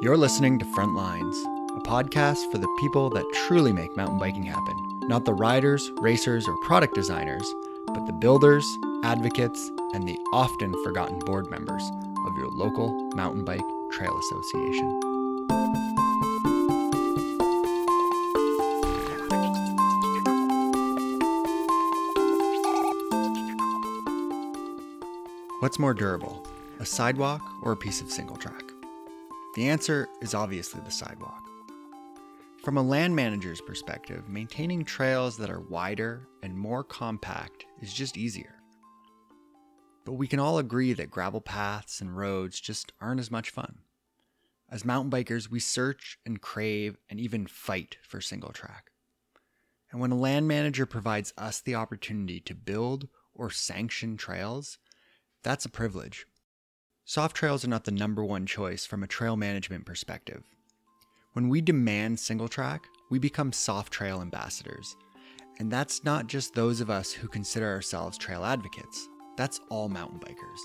You're listening to Front Lines, a podcast for the people that truly make mountain biking happen. Not the riders, racers, or product designers, but the builders, advocates, and the often forgotten board members of your local mountain bike trail association. What's more durable, a sidewalk or a piece of single track? The answer is obviously the sidewalk. From a land manager's perspective, maintaining trails that are wider and more compact is just easier. But we can all agree that gravel paths and roads just aren't as much fun. As mountain bikers, we search and crave and even fight for single track. And when a land manager provides us the opportunity to build or sanction trails, that's a privilege. Soft trails are not the number one choice from a trail management perspective. When we demand single track, we become soft trail ambassadors. And that's not just those of us who consider ourselves trail advocates, that's all mountain bikers.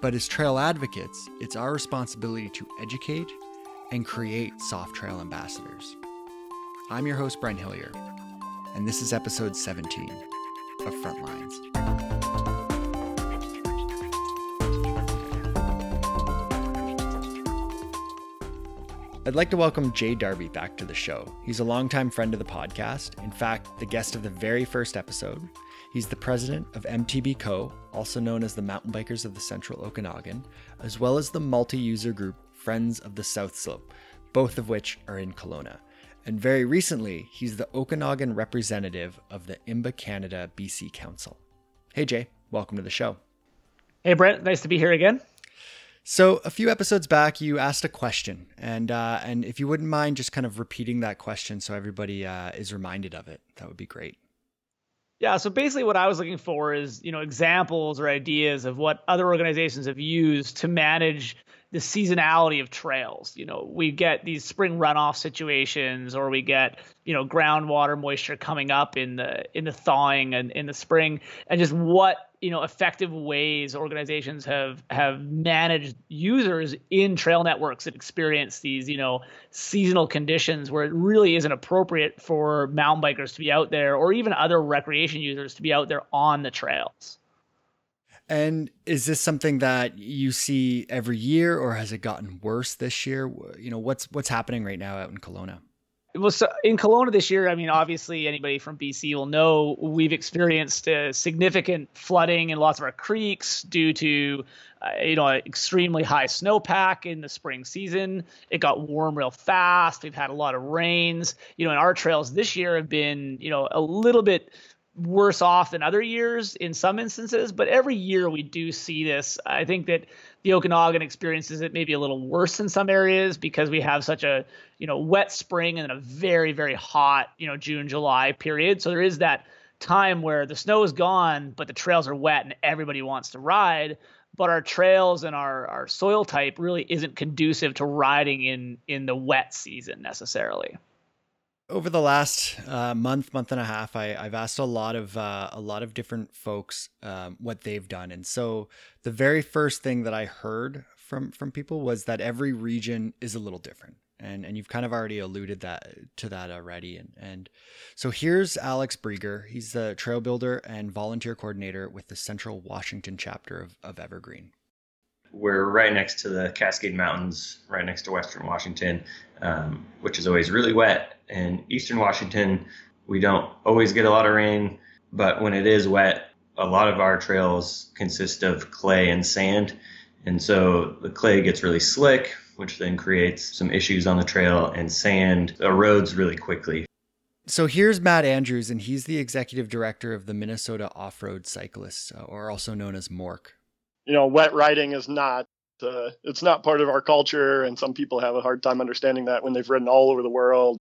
But as trail advocates, it's our responsibility to educate and create soft trail ambassadors. I'm your host, Brian Hillier, and this is episode 17 of Frontlines. I'd like to welcome Jay Darby back to the show. He's a longtime friend of the podcast, in fact, the guest of the very first episode. He's the president of MTB Co., also known as the Mountain Bikers of the Central Okanagan, as well as the multi user group Friends of the South Slope, both of which are in Kelowna. And very recently, he's the Okanagan representative of the IMBA Canada BC Council. Hey, Jay, welcome to the show. Hey, Brent, nice to be here again. So a few episodes back, you asked a question, and uh, and if you wouldn't mind just kind of repeating that question so everybody uh, is reminded of it, that would be great. Yeah. So basically, what I was looking for is you know examples or ideas of what other organizations have used to manage the seasonality of trails. You know, we get these spring runoff situations, or we get you know groundwater moisture coming up in the in the thawing and in the spring, and just what you know effective ways organizations have have managed users in trail networks that experience these you know seasonal conditions where it really isn't appropriate for mountain bikers to be out there or even other recreation users to be out there on the trails. And is this something that you see every year, or has it gotten worse this year? You know, what's what's happening right now out in Kelowna? Well, so in Kelowna this year, I mean, obviously anybody from BC will know we've experienced uh, significant flooding in lots of our creeks due to, uh, you know, extremely high snowpack in the spring season. It got warm real fast. We've had a lot of rains. You know, and our trails this year have been, you know, a little bit worse off than other years in some instances, but every year we do see this. I think that the Okanagan experiences it maybe a little worse in some areas because we have such a you know wet spring and a very very hot you know June July period. So there is that time where the snow is gone, but the trails are wet and everybody wants to ride. But our trails and our our soil type really isn't conducive to riding in in the wet season necessarily over the last uh, month, month and a half, I, have asked a lot of uh, a lot of different folks um, what they've done, and so the very first thing that I heard from from people was that every region is a little different, and and you've kind of already alluded that to that already, and and so here's Alex Brieger. He's the trail builder and volunteer coordinator with the Central Washington chapter of, of Evergreen we're right next to the Cascade Mountains, right next to Western Washington, um, which is always really wet. In Eastern Washington, we don't always get a lot of rain, but when it is wet, a lot of our trails consist of clay and sand. And so the clay gets really slick, which then creates some issues on the trail, and sand erodes really quickly. So here's Matt Andrews, and he's the executive director of the Minnesota Off Road Cyclists, uh, or also known as MORC you know, wet riding is not uh, it's not part of our culture, and some people have a hard time understanding that when they've ridden all over the world.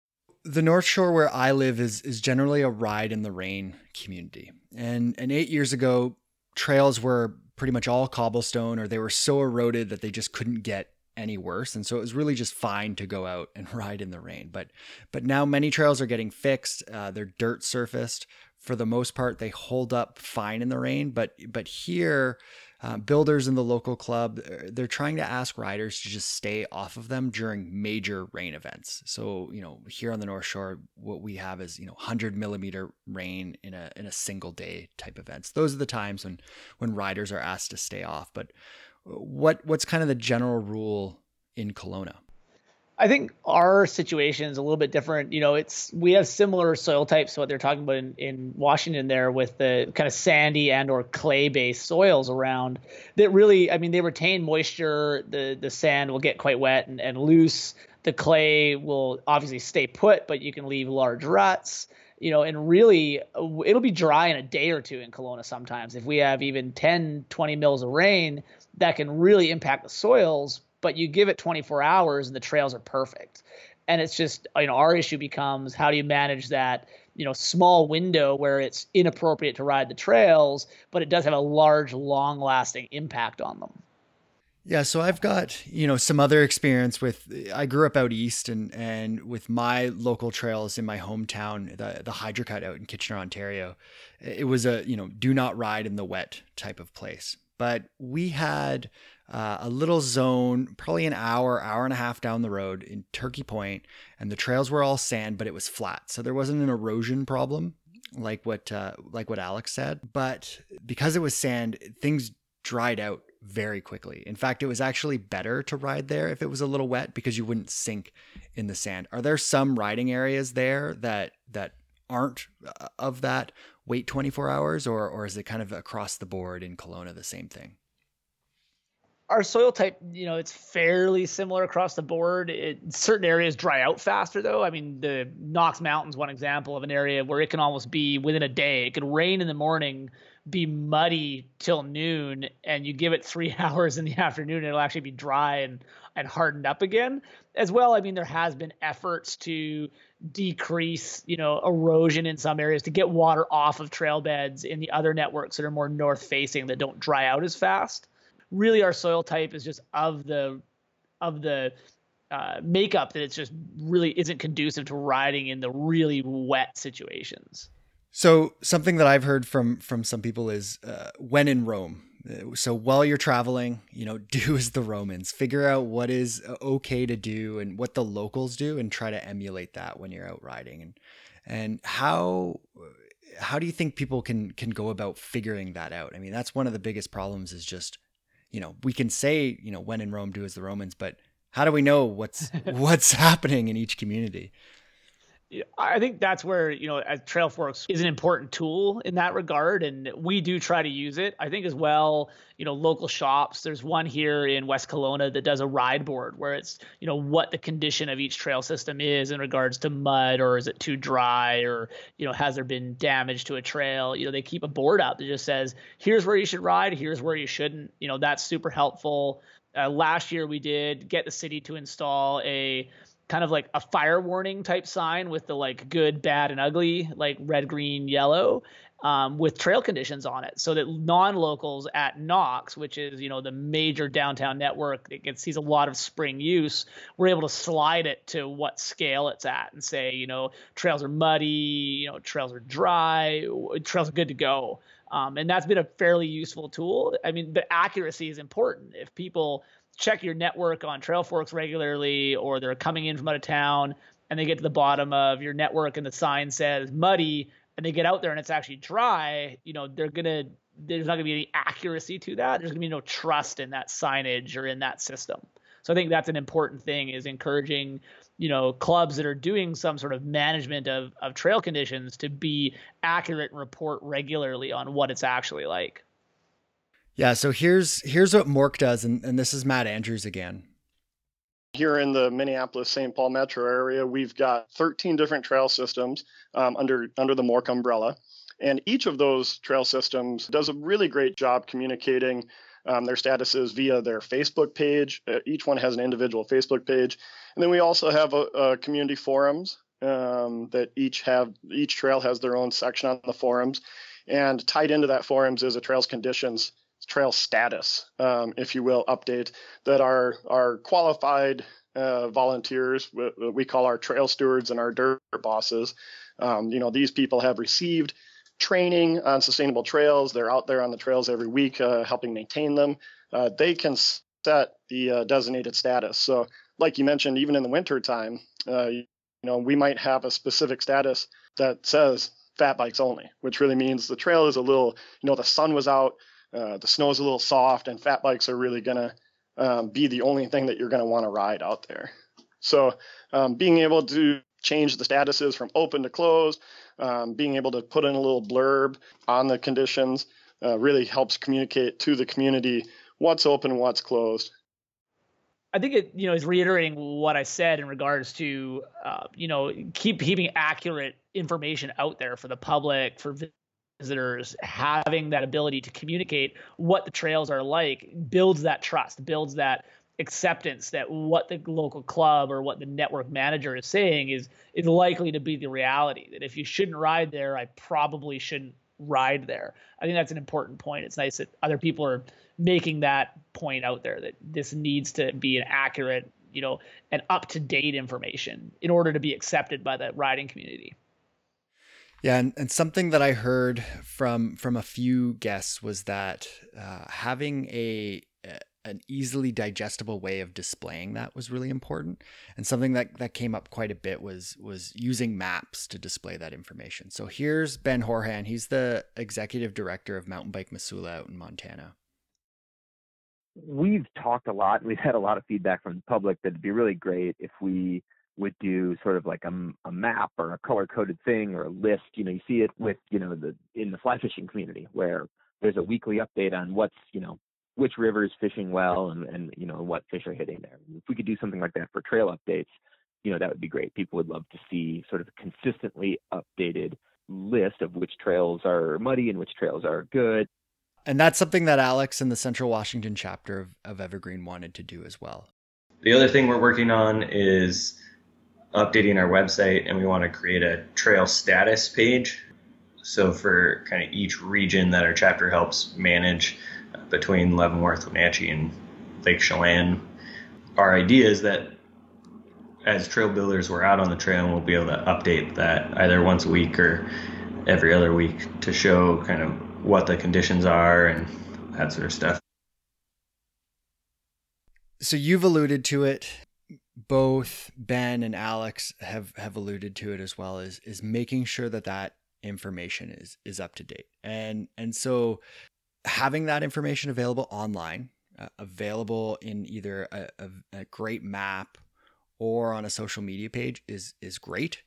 The North Shore, where I live, is is generally a ride in the rain community, and and eight years ago, trails were pretty much all cobblestone, or they were so eroded that they just couldn't get any worse. And so it was really just fine to go out and ride in the rain. But but now many trails are getting fixed. Uh, they're dirt surfaced. For the most part they hold up fine in the rain. But but here uh, builders in the local club uh, they're trying to ask riders to just stay off of them during major rain events. So you know here on the north shore what we have is you know 100 millimeter rain in a in a single day type events. Those are the times when when riders are asked to stay off. But what what's kind of the general rule in Kelowna I think our situation is a little bit different. You know, it's we have similar soil types to what they're talking about in, in Washington there with the kind of sandy and or clay based soils around that really I mean they retain moisture, the the sand will get quite wet and, and loose. The clay will obviously stay put, but you can leave large ruts. You know, and really uh, it'll be dry in a day or two in Kelowna sometimes. If we have even 10, 20 mils of rain, that can really impact the soils but you give it 24 hours and the trails are perfect. And it's just, you know, our issue becomes how do you manage that, you know, small window where it's inappropriate to ride the trails, but it does have a large, long lasting impact on them. Yeah, so I've got you know some other experience with. I grew up out east, and and with my local trails in my hometown, the the Hydrocut out in Kitchener, Ontario, it was a you know do not ride in the wet type of place. But we had uh, a little zone, probably an hour, hour and a half down the road in Turkey Point, and the trails were all sand, but it was flat, so there wasn't an erosion problem like what uh, like what Alex said. But because it was sand, things dried out very quickly. In fact, it was actually better to ride there if it was a little wet because you wouldn't sink in the sand. Are there some riding areas there that that aren't uh, of that wait 24 hours or or is it kind of across the board in Kelowna the same thing? Our soil type, you know, it's fairly similar across the board. It, certain areas dry out faster, though. I mean, the Knox Mountains, one example of an area where it can almost be within a day. It could rain in the morning, be muddy till noon, and you give it three hours in the afternoon, it'll actually be dry and and hardened up again. As well, I mean, there has been efforts to decrease, you know, erosion in some areas to get water off of trail beds in the other networks that are more north facing that don't dry out as fast really our soil type is just of the of the uh, makeup that it's just really isn't conducive to riding in the really wet situations. So something that I've heard from from some people is uh, when in Rome. So while you're traveling, you know, do as the Romans. Figure out what is uh, okay to do and what the locals do, and try to emulate that when you're out riding. And and how how do you think people can can go about figuring that out? I mean, that's one of the biggest problems is just you know, we can say, you know, when in Rome, do as the Romans, but how do we know what's what's happening in each community? I think that's where you know Trailforks is an important tool in that regard, and we do try to use it. I think as well, you know, local shops. There's one here in West Kelowna that does a ride board where it's you know what the condition of each trail system is in regards to mud, or is it too dry, or you know has there been damage to a trail? You know, they keep a board up that just says here's where you should ride, here's where you shouldn't. You know, that's super helpful. Uh, last year we did get the city to install a kind of like a fire warning type sign with the like good, bad, and ugly, like red, green, yellow, um, with trail conditions on it, so that non-locals at Knox, which is you know the major downtown network that gets sees a lot of spring use, we're able to slide it to what scale it's at and say you know trails are muddy, you know trails are dry, trails are good to go. Um, and that's been a fairly useful tool. I mean, the accuracy is important. If people check your network on Trailforks regularly, or they're coming in from out of town and they get to the bottom of your network and the sign says muddy, and they get out there and it's actually dry, you know, they're gonna there's not gonna be any accuracy to that. There's gonna be no trust in that signage or in that system. So I think that's an important thing is encouraging, you know, clubs that are doing some sort of management of, of trail conditions to be accurate and report regularly on what it's actually like. Yeah, so here's here's what MORC does, and, and this is Matt Andrews again. Here in the Minneapolis St. Paul metro area, we've got 13 different trail systems um, under under the MORC umbrella, and each of those trail systems does a really great job communicating um, their statuses via their Facebook page. Uh, each one has an individual Facebook page, and then we also have a, a community forums um, that each have each trail has their own section on the forums, and tied into that forums is a trails conditions trail status, um, if you will, update that our our qualified uh, volunteers, we call our trail stewards and our dirt bosses. Um, you know, these people have received training on sustainable trails. They're out there on the trails every week, uh, helping maintain them. Uh, they can set the uh, designated status. So, like you mentioned, even in the winter time, uh, you know, we might have a specific status that says fat bikes only, which really means the trail is a little, you know, the sun was out, uh, the snow is a little soft, and fat bikes are really gonna um, be the only thing that you're gonna want to ride out there. So, um, being able to change the statuses from open to closed, um, being able to put in a little blurb on the conditions uh, really helps communicate to the community what's open what's closed. I think it, you know, is reiterating what I said in regards to, uh, you know, keep keeping accurate information out there for the public, for visitors, having that ability to communicate what the trails are like builds that trust, builds that acceptance that what the local club or what the network manager is saying is is likely to be the reality. That if you shouldn't ride there, I probably shouldn't ride there. I think that's an important point. It's nice that other people are making that point out there that this needs to be an accurate, you know, and up to date information in order to be accepted by the riding community. Yeah, and, and something that I heard from from a few guests was that uh, having a an easily digestible way of displaying that was really important. And something that, that came up quite a bit was was using maps to display that information. So here's ben horhan. He's the executive director of mountain bike missoula out in montana. We've talked a lot and we've had a lot of feedback from the public that it'd be really great if we would do sort of like a, a map or a color coded thing or a list you know you see it with you know the in the fly fishing community where there's a weekly update on what's you know which river is fishing well and, and you know what fish are hitting there. If we could do something like that for trail updates, you know that would be great. People would love to see sort of a consistently updated list of which trails are muddy and which trails are good. And that's something that Alex and the Central Washington chapter of, of Evergreen wanted to do as well. The other thing we're working on is updating our website, and we want to create a trail status page. So for kind of each region that our chapter helps manage, uh, between Leavenworth, Wenatchee, and Lake Chelan. Our idea is that as trail builders, we're out on the trail and we'll be able to update that either once a week or every other week to show kind of what the conditions are and that sort of stuff. So you've alluded to it. Both Ben and Alex have have alluded to it as well as is making sure that that information is is up to date. And and so having that information available online, uh, available in either a, a, a, great map or on a social media page is is great.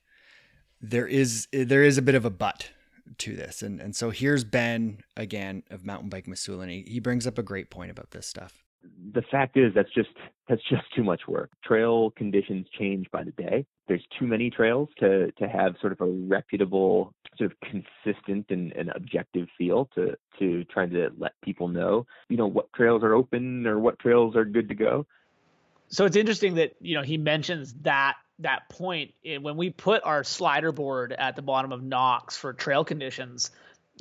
There is there is a bit of a but to this, and and so here's Ben again of Mountain Bike Missoula. He, he brings up a great point about this stuff. The fact is that's just that's just too much work. Trail conditions change by the day. There's too many trails to to have sort of a reputable sort of consistent and, and objective feel to to trying to let people know, you know, what trails are open or what trails are good to go. So it's interesting that you know he mentions that that point when we put our slider board at the bottom of Knox for trail conditions.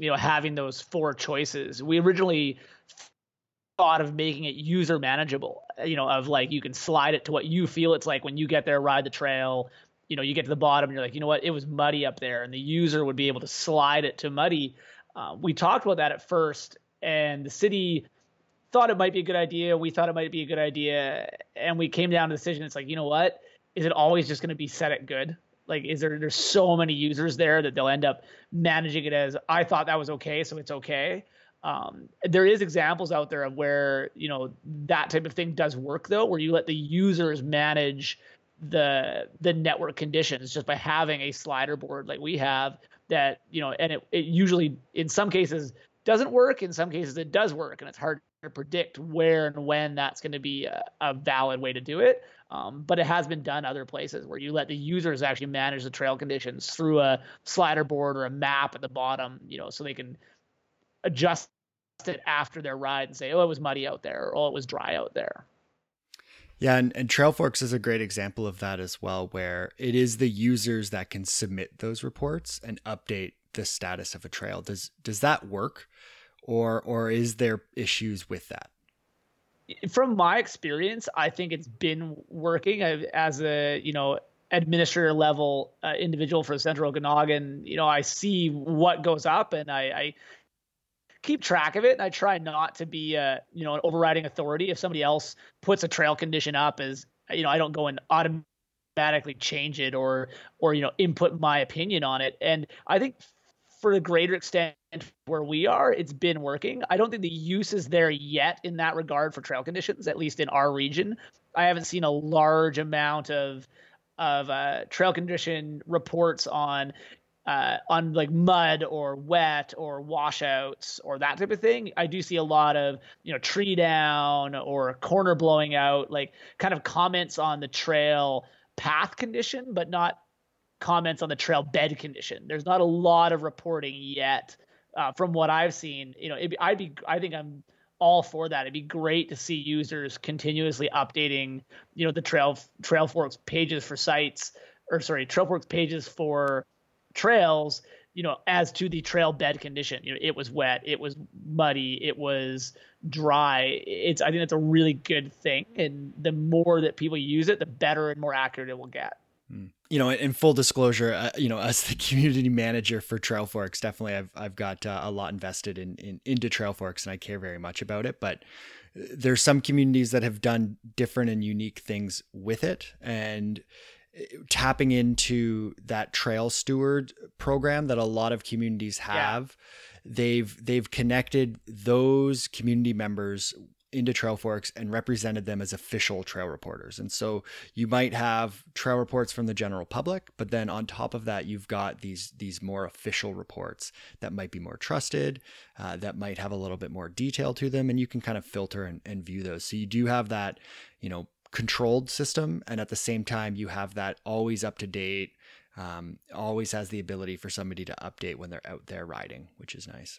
You know, having those four choices. We originally thought of making it user manageable. You know, of like you can slide it to what you feel it's like when you get there, ride the trail you know you get to the bottom and you're like you know what? It was muddy up there and the user would be able to slide it to muddy. Uh, we talked about that at first and the city thought it might be a good idea we thought it might be a good idea and we came down to the decision it's like you know what? Is it always just going to be set at good? Like is there there's so many users there that they'll end up managing it as i thought that was okay so it's okay um, there is examples out there of where you know that type of thing does work though where you let the users manage the the network conditions just by having a slider board like we have that you know and it, it usually in some cases doesn't work in some cases it does work and it's hard to predict where and when that's going to be a, a, valid way to do it. Um, but it has been done other places where you let the users actually manage the trail conditions through a slider board or a map at the bottom you know so they can adjust it after their ride and say oh it was muddy out there or oh it was dry out there yeah, and, and Trailforks is a great example of that as well, where it is the users that can submit those reports and update the status of a trail. Does does that work, or or is there issues with that? From my experience, I think it's been working. I, as a you know administrator level uh, individual for the Central Okanagan, you know, I see what goes up and I, I keep track of it. And I try not to be, a, you know, an overriding authority. If somebody else puts a trail condition up, as you know, I don't go and automatically change it or, or you know, input my opinion on it. And I think for a greater extent where we are, it's been working. I don't think the use is there yet in that regard for trail conditions, at least in our region. I haven't seen a large amount of of uh, trail condition reports on uh, on like mud or wet or washouts or that type of thing. I do see a lot of you know tree down or corner blowing out, like kind of comments on the trail path condition, but not comments on the trail bed condition. There's not a lot of reporting yet uh, from what I've seen. You know, I'd be I think I'm all for that. It'd be great to see users continuously updating, you know, the trail Trailforks pages for sites or sorry, Trailforks pages for trails, you know, as to the trail bed condition. You know, it was wet, it was muddy, it was dry. It's I think it's a really good thing, and the more that people use it, the better and more accurate it will get. Hmm. You know, in full disclosure, uh, you know, as the community manager for Trailforks, definitely I've I've got uh, a lot invested in, in into Trailforks, and I care very much about it. But uh, there's some communities that have done different and unique things with it, and tapping into that trail steward program that a lot of communities have. Yeah. They've they've connected those community members into Trailforks and represented them as official trail reporters. And so you might have trail reports from the general public, but then on top of that, you've got these these more official reports that might be more trusted, uh, that might have a little bit more detail to them, and you can kind of filter and, and view those. So you do have that, you know, controlled system, and at the same time, you have that always up to date. Um, always has the ability for somebody to update when they're out there riding, which is nice.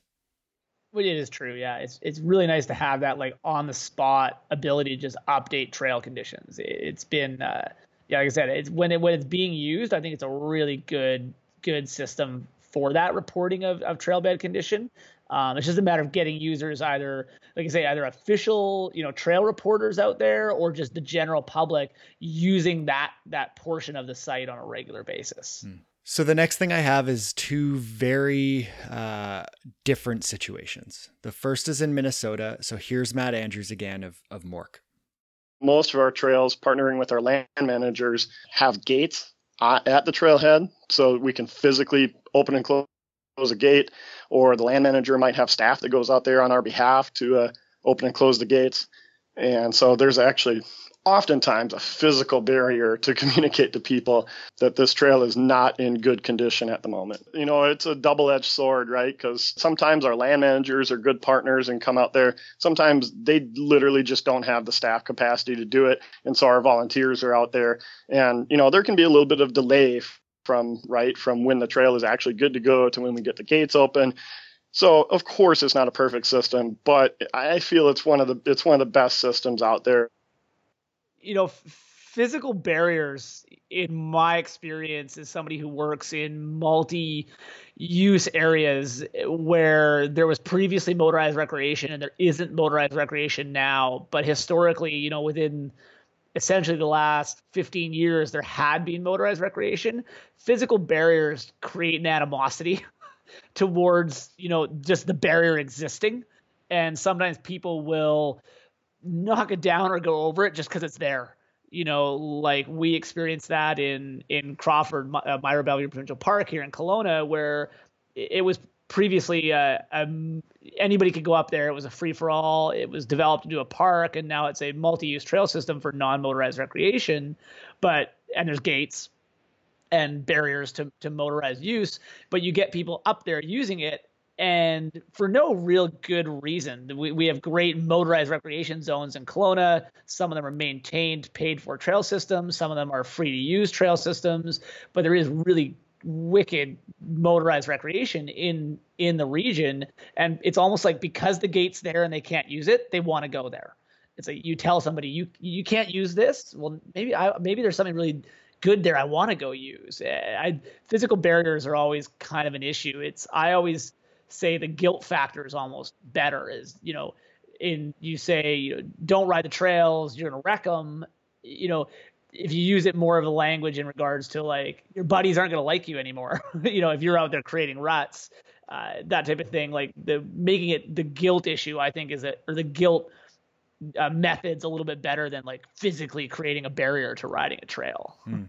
It is true. Yeah, it's it's really nice to have that like on the spot ability to just update trail conditions. It's been uh, yeah, like I said, it's when it when it's being used, I think it's a really good good system for that reporting of of trail bed condition. Um, it's just a matter of getting users either, like I say, either official, you know, trail reporters out there or just the general public using that that portion of the site on a regular basis. Hmm. So the next thing I have is two very uh, different situations. The first is in Minnesota. So here's Matt Andrews again of of MORC. Most of our trails, partnering with our land managers, have gates at the trailhead, so we can physically open and close a gate. Or the land manager might have staff that goes out there on our behalf to uh, open and close the gates. And so there's actually oftentimes a physical barrier to communicate to people that this trail is not in good condition at the moment. You know, it's a double edged sword, right? Because sometimes our land managers are good partners and come out there. Sometimes they literally just don't have the staff capacity to do it. And so our volunteers are out there. And, you know, there can be a little bit of delay from, right, from when the trail is actually good to go to when we get the gates open. So of course it's not a perfect system, but I feel it's one of the it's one of the best systems out there you know, physical barriers, in my experience, as somebody who works in multi use areas where there was previously motorized recreation and there isn't motorized recreation now, but historically, you know, within essentially the last 15 years there had been motorized recreation physical barriers create an animosity towards you know just the barrier existing and sometimes people will knock it down or go over it just because it's there. You know, like we experienced that in in Crawford, uh, Myra Bellevue Provincial Park here in Kelowna, where it was previously uh, um, anybody could go up there. It was a free for all. It was developed into a park, and now it's a multi-use trail system for non-motorized recreation. But and there's gates and barriers to to motorized use, but you get people up there using it, and for no real good reason. We, we have great motorized recreation zones in Kelowna. Some of them are maintained, paid for trail systems. Some of them are free to use trail systems, but there is really wicked motorized recreation in in the region. And it's almost like because the gate's there and they can't use it they want to go there. It's like you tell somebody you you can't use this? Well maybe i maybe there's something really good there i want to go use. Eh, I, physical barriers are always kind of an issue. It's i always say the guilt factor is almost better is you know in you say you know, don't ride the trails you're gonna wreck them you know if you use it more of a language in regards to like your buddies aren't going to like you anymore. You know if you're out there creating ruts uh, that type of thing like the making it the guilt issue i think is it or the guilt uh, methods a little bit better than like physically creating a barrier to riding a trail. Hmm.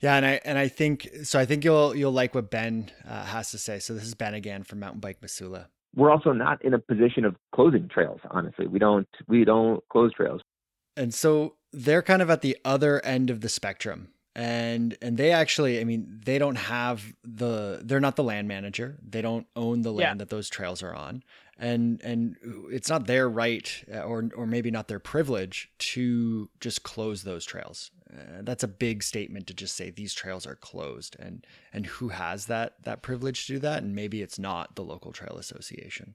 yeah and i and i think so i think you'll you'll like what ben uh, has to say. So this is ben again from mountain bike missoula. We're also not in a position of closing trails honestly. We don't we don't close trails. And so they're kind of at the other end of the spectrum. And and they actually i mean they don't have the they're not the land manager. They don't own the land yeah. that those trails are on. And and it's not their right uh, or or maybe not their privilege to just close those trails. Uh, that's a big statement to just say these trails are closed and and who has that that privilege to do that? And maybe it's not the local trail association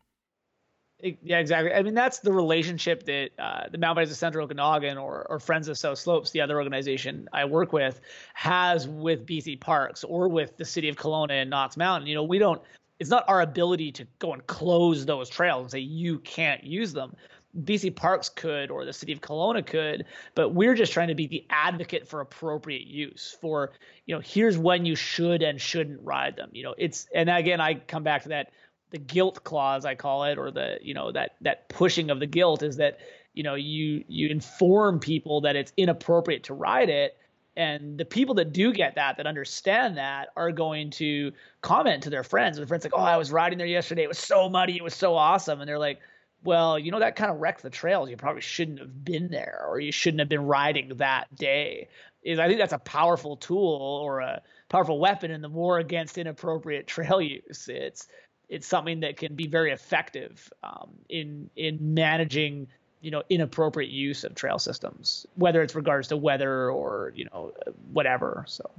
yeah, exactly. I mean, that's the relationship that uh, the Bikers of Central Okanagan or, or Friends of South Slopes, the other organization I work with, has with BC Parks or with the city of Kelowna and Knox Mountain. You know, we don't. It's not our ability to go and close those trails and say you can't use them. BC Parks could or the city of Kelowna could, but we're just trying to be the advocate for appropriate use for, you know, here's when you should and shouldn't ride them. You know, it's and again I come back to that the guilt clause I call it, or the you know that that pushing of the guilt is that you know you you inform people that it's inappropriate to ride it, and the people that do get that that understand that are going to comment to their friends. And friends like, oh, I was riding there yesterday. It was so muddy. It was so awesome. And they're like, well, you know that kind of wrecked the trails. You probably shouldn't have been there, or you shouldn't have been riding that day. Is I think that's a powerful tool or a powerful weapon in the war against inappropriate trail use. It's it's something that can be very effective um, in in managing you know inappropriate use of trail systems, whether it's regards to weather or you know whatever. So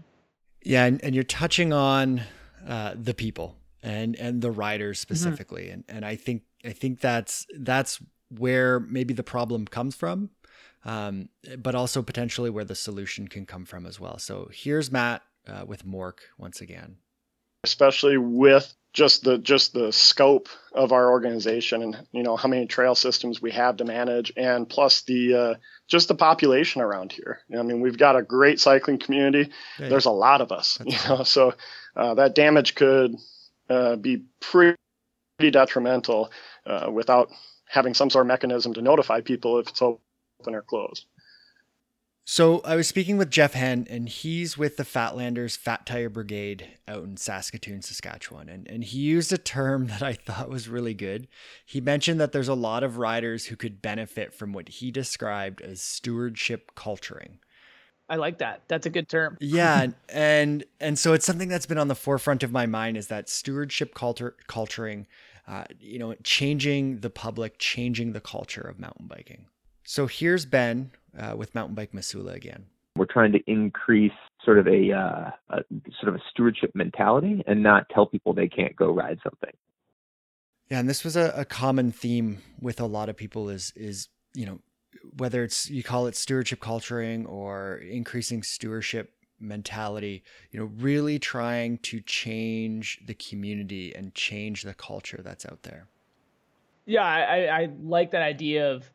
yeah, and, and you're touching on uh, the people and and the riders mm-hmm. specifically, mm-hmm. and and I think I think that's that's where maybe the problem comes from. Um, but also potentially where the solution can come from as well. So here's Matt uh, with MORC once again. Especially with just the just the scope of our organization and you know how many trail systems we have to manage and plus the uh, just the population around here. I mean we've got a great cycling community. Yeah, there's a lot of us you know so uh, that damage could uh, be pretty detrimental uh, without having some sort of mechanism to notify people if it's open or closed so I was speaking with Jeff Henn, and he's with the Fatlanders Fat Tire Brigade out in Saskatoon, Saskatchewan. And, and he used a term that I thought was really good. He mentioned that there's a lot of riders who could benefit from what he described as stewardship culturing. I like that. That's a good term. yeah, and and so it's something that's been on the forefront of my mind is that stewardship culture culturing, uh, you know, changing the public, changing the culture of mountain biking. So here's Ben uh, with Mountain Bike Missoula again. We're trying to increase sort of a, uh, a sort of a stewardship mentality and not tell people they can't go ride something. Yeah, and this was a, a common theme with a lot of people is is you know whether it's you call it stewardship culturing or increasing stewardship mentality, you know, really trying to change the community and change the culture that's out there. Yeah, I, I like that idea of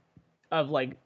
of like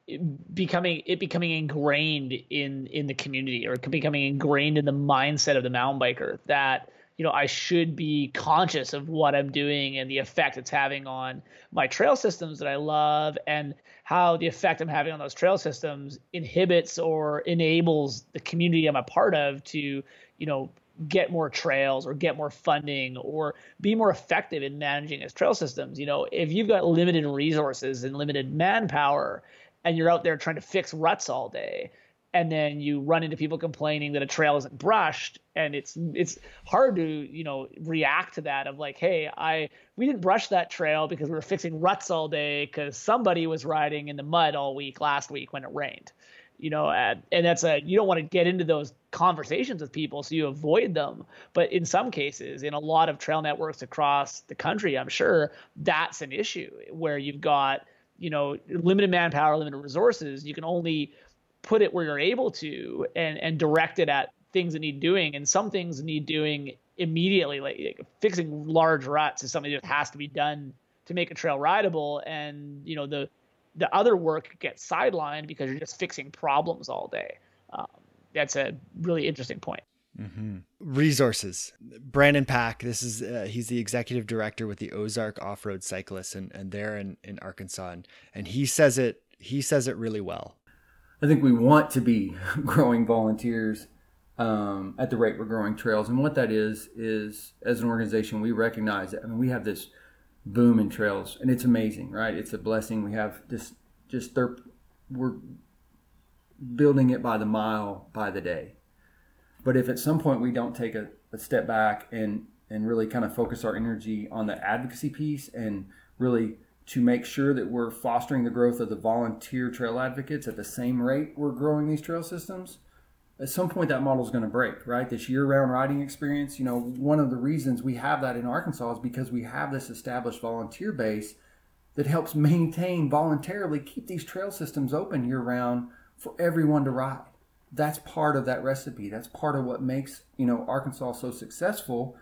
becoming it becoming ingrained in in the community or becoming ingrained in the mindset of the mountain biker that you know I should be conscious of what I'm doing and the effect it's having on my trail systems that I love and how the effect I'm having on those trail systems inhibits or enables the community I'm a part of to you know get more trails or get more funding or be more effective in managing its trail systems. You know, if you've got limited resources and limited manpower and you're out there trying to fix ruts all day and then you run into people complaining that a trail isn't brushed and it's it's hard to, you know, react to that of like, "Hey, I we didn't brush that trail because we were fixing ruts all day cuz somebody was riding in the mud all week last week when it rained." You know and, that's a you don't want to get into those conversations with people so you avoid them. But in some cases in a lot of trail networks across the country i'm sure that's an issue where you've got you know limited manpower limited resources. You can only put it where you're able to and and direct it at things that need doing. And some things need doing immediately like, like fixing large ruts is something that has to be done to make a trail rideable. And you know the the other work gets sidelined because you're just fixing problems all day. Um, that's a really interesting point. Mm-hmm. Resources. Brandon Pack, this is uh, he's the executive director with the Ozark Off Road Cyclists, and, and they're in, in Arkansas, and, and he says it he says it really well. I think we want to be growing volunteers um, at the rate we're growing trails, and what that is is as an organization we recognize that. I mean, we have this boom in trails, and it's amazing, right? It's a blessing. We have this just we're building it by the mile, by the day but if at some point we don't take a, a step back and and really kind of focus our energy on the advocacy piece and really to make sure that we're fostering the growth of the volunteer trail advocates at the same rate we're growing these trail systems at some point that model is going to break right this year-round riding experience you know one of the reasons we have that in arkansas is because we have this established volunteer base that helps maintain voluntarily keep these trail systems open year-round for everyone to ride that's part of that recipe. That's part of what makes, you know, Arkansas so successful.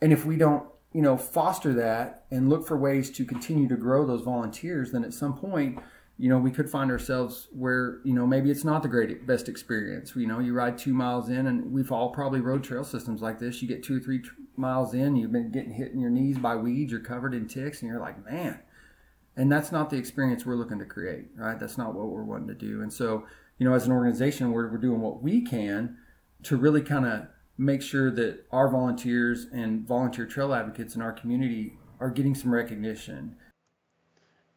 And if we don't, you know, foster that and look for ways to continue to grow those volunteers, then at some point, you know, we could find ourselves where, you know, maybe it's not the great best experience. You know, you ride two miles in, and we've all probably rode trail systems like this. You get two or three miles in, you've been getting hit in your knees by weeds, you're covered in ticks, and you're like, man. And that's not the experience we're looking to create, right? That's not what we're wanting to do. And so, you know, as an organization, we're, we're doing what we can to really kind of make sure that our volunteers and volunteer trail advocates in our community are getting some recognition.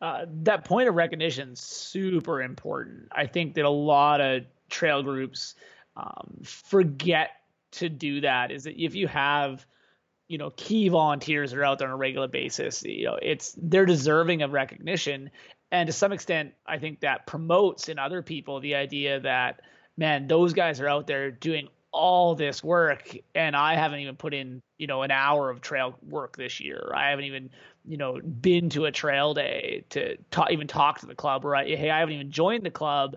Uh, that point of recognition super important. I think that a lot of trail groups um, forget to do that. Is that if you have you know key volunteers that are out there on a regular basis, you know it's they're deserving of recognition, and to some extent i think that promotes in other people the idea that man those guys are out there doing all this work and i haven't even put in you know an hour of trail work this year i haven't even you know been to a trail day to talk, even talk to the club or hey i haven't even joined the club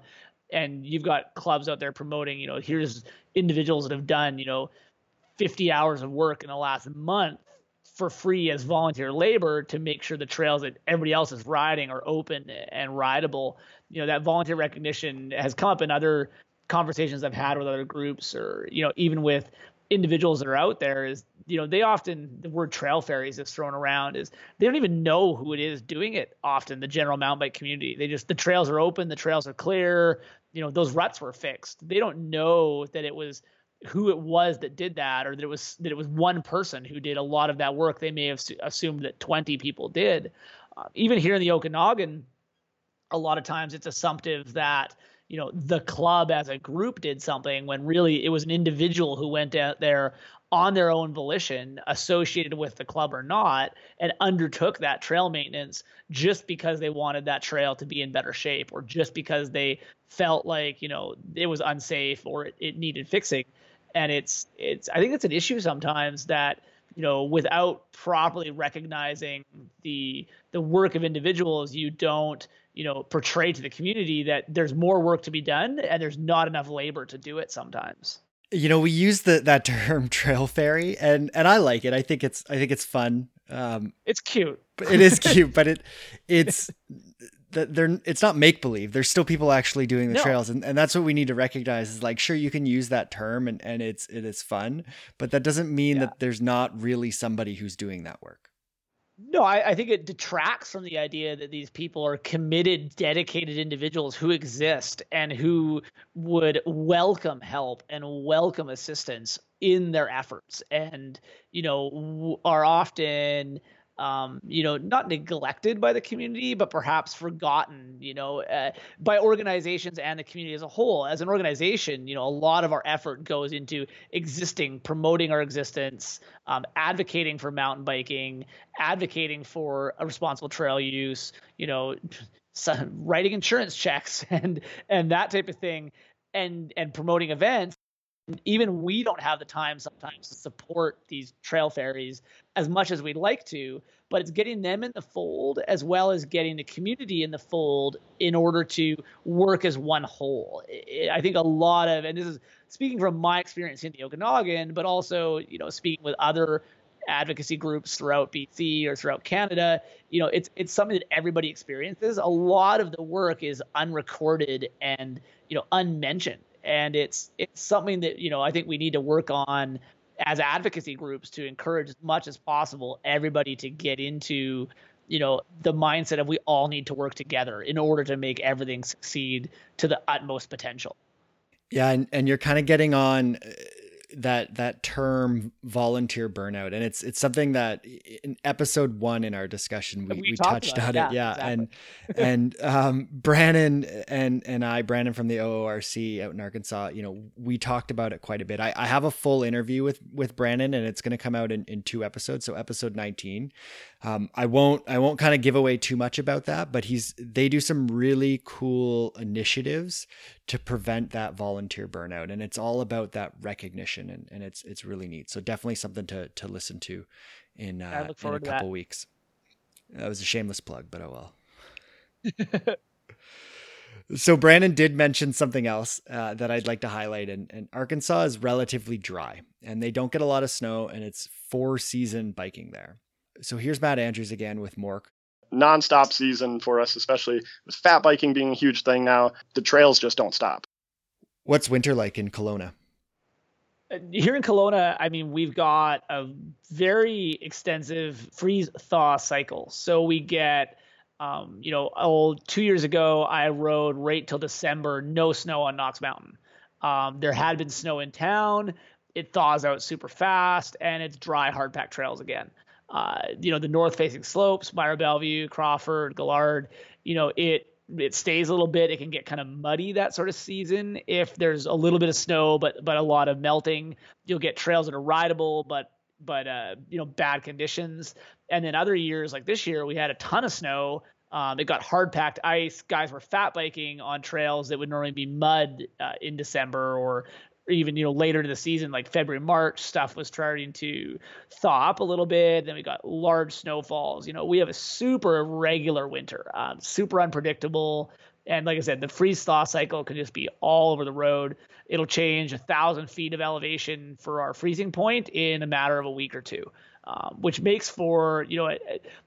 and you've got clubs out there promoting you know here's individuals that have done you know 50 hours of work in the last month for free as volunteer labor to make sure the trails that everybody else is riding are open and rideable. You know, that volunteer recognition has come up in other conversations I've had with other groups or, you know, even with individuals that are out there is, you know, they often, the word trail fairies is thrown around is they don't even know who it is doing it often, the general mountain bike community. They just, the trails are open, the trails are clear, you know, those ruts were fixed. They don't know that it was – who it was that did that or that it was that it was one person who did a lot of that work they may have assumed that 20 people did uh, even here in the okanagan a lot of times it's assumptive that you know the club as a group did something when really it was an individual who went out there on their own volition associated with the club or not and undertook that trail maintenance just because they wanted that trail to be in better shape or just because they felt like you know it was unsafe or it, it needed fixing. And it's it's I think it's an issue sometimes that you know without properly recognizing the the work of individuals you don't you know portray to the community that there's more work to be done and there's not enough labor to do it sometimes you know we use the that term trail fairy and and i like it i think it's i think it's fun um it's cute it is cute but it it's they're it's not make believe. There's still people actually doing the no. trails, and, and that's what we need to recognize. Is like, sure, you can use that term, and and it's it is fun, but that doesn't mean yeah. that there's not really somebody who's doing that work. No, I, I, think it detracts from the idea that these people are committed, dedicated individuals who exist and who would welcome help and welcome assistance in their efforts, and you know are often um, you know, not neglected by the community, but perhaps forgotten, you know, uh, by organizations and the community as a whole. As an organization, you know, a lot of our effort goes into existing, promoting our existence, um, advocating for mountain biking, advocating for a responsible trail use, you know, writing insurance checks and and that type of thing, and and promoting events even we don't have the time sometimes to support these trail fairies as much as we'd like to but it's getting them in the fold as well as getting the community in the fold in order to work as one whole i think a lot of and this is speaking from my experience in the okanagan but also you know speaking with other advocacy groups throughout BC or throughout Canada, you know, it's it's something that everybody experiences. A lot of the work is unrecorded and you know unmentioned and it's it's something that you know I think we need to work on as advocacy groups to encourage as much as possible everybody to get into you know the mindset of we all need to work together in order to make everything succeed to the utmost potential. Yeah and, and you're kind of getting on uh, that that term volunteer burnout and it's it's something that in episode one in our discussion we, we, we touched on it yeah, yeah. Exactly. and and um brandon and and i brandon from the oorc out in arkansas you know we talked about it quite a bit i, I have a full interview with with brandon and it's going to come out in, in two episodes so episode 19 um, I won't I won't kind of give away too much about that, but he's they do some really cool initiatives to prevent that volunteer burnout, and it's all about that recognition, and, and it's it's really neat. So definitely something to to listen to in uh, in a couple weeks. That was a shameless plug, but oh well. so Brandon did mention something else uh, that I'd like to highlight, and, and Arkansas is relatively dry, and they don't get a lot of snow, and it's four season biking there. So here's Matt Andrews again with MORC. Nonstop season for us, especially with fat biking being a huge thing now. The trails just don't stop. What's winter like in Kelowna? Uh, here in Kelowna, I mean, we've got a very extensive freeze thaw cycle. So we get, um, you know, two years ago, I rode right till December, no snow on Knox Mountain. Um, there had been snow in town. It thaws out super fast, and it's dry hard pack trails again uh, you know, the north facing slopes, Myra Bellevue, Crawford, Gillard, you know, it it stays a little bit. It can get kind of muddy that sort of season if there's a little bit of snow, but but a lot of melting. You'll get trails that are rideable, but but uh, you know bad conditions. And then other years like this year, we had a ton of snow. Um, it got hard packed ice. Guys were fat biking on trails that would normally be mud uh, in December or even you know later in the season like february march stuff was starting to thaw up a little bit. Then we got large snowfalls. You know we have a super regular winter um, super unpredictable. And like i said the freeze thaw cycle can just be all over the road. It'll change a thousand feet of elevation for our freezing point in a matter of a week or two um, which makes for you know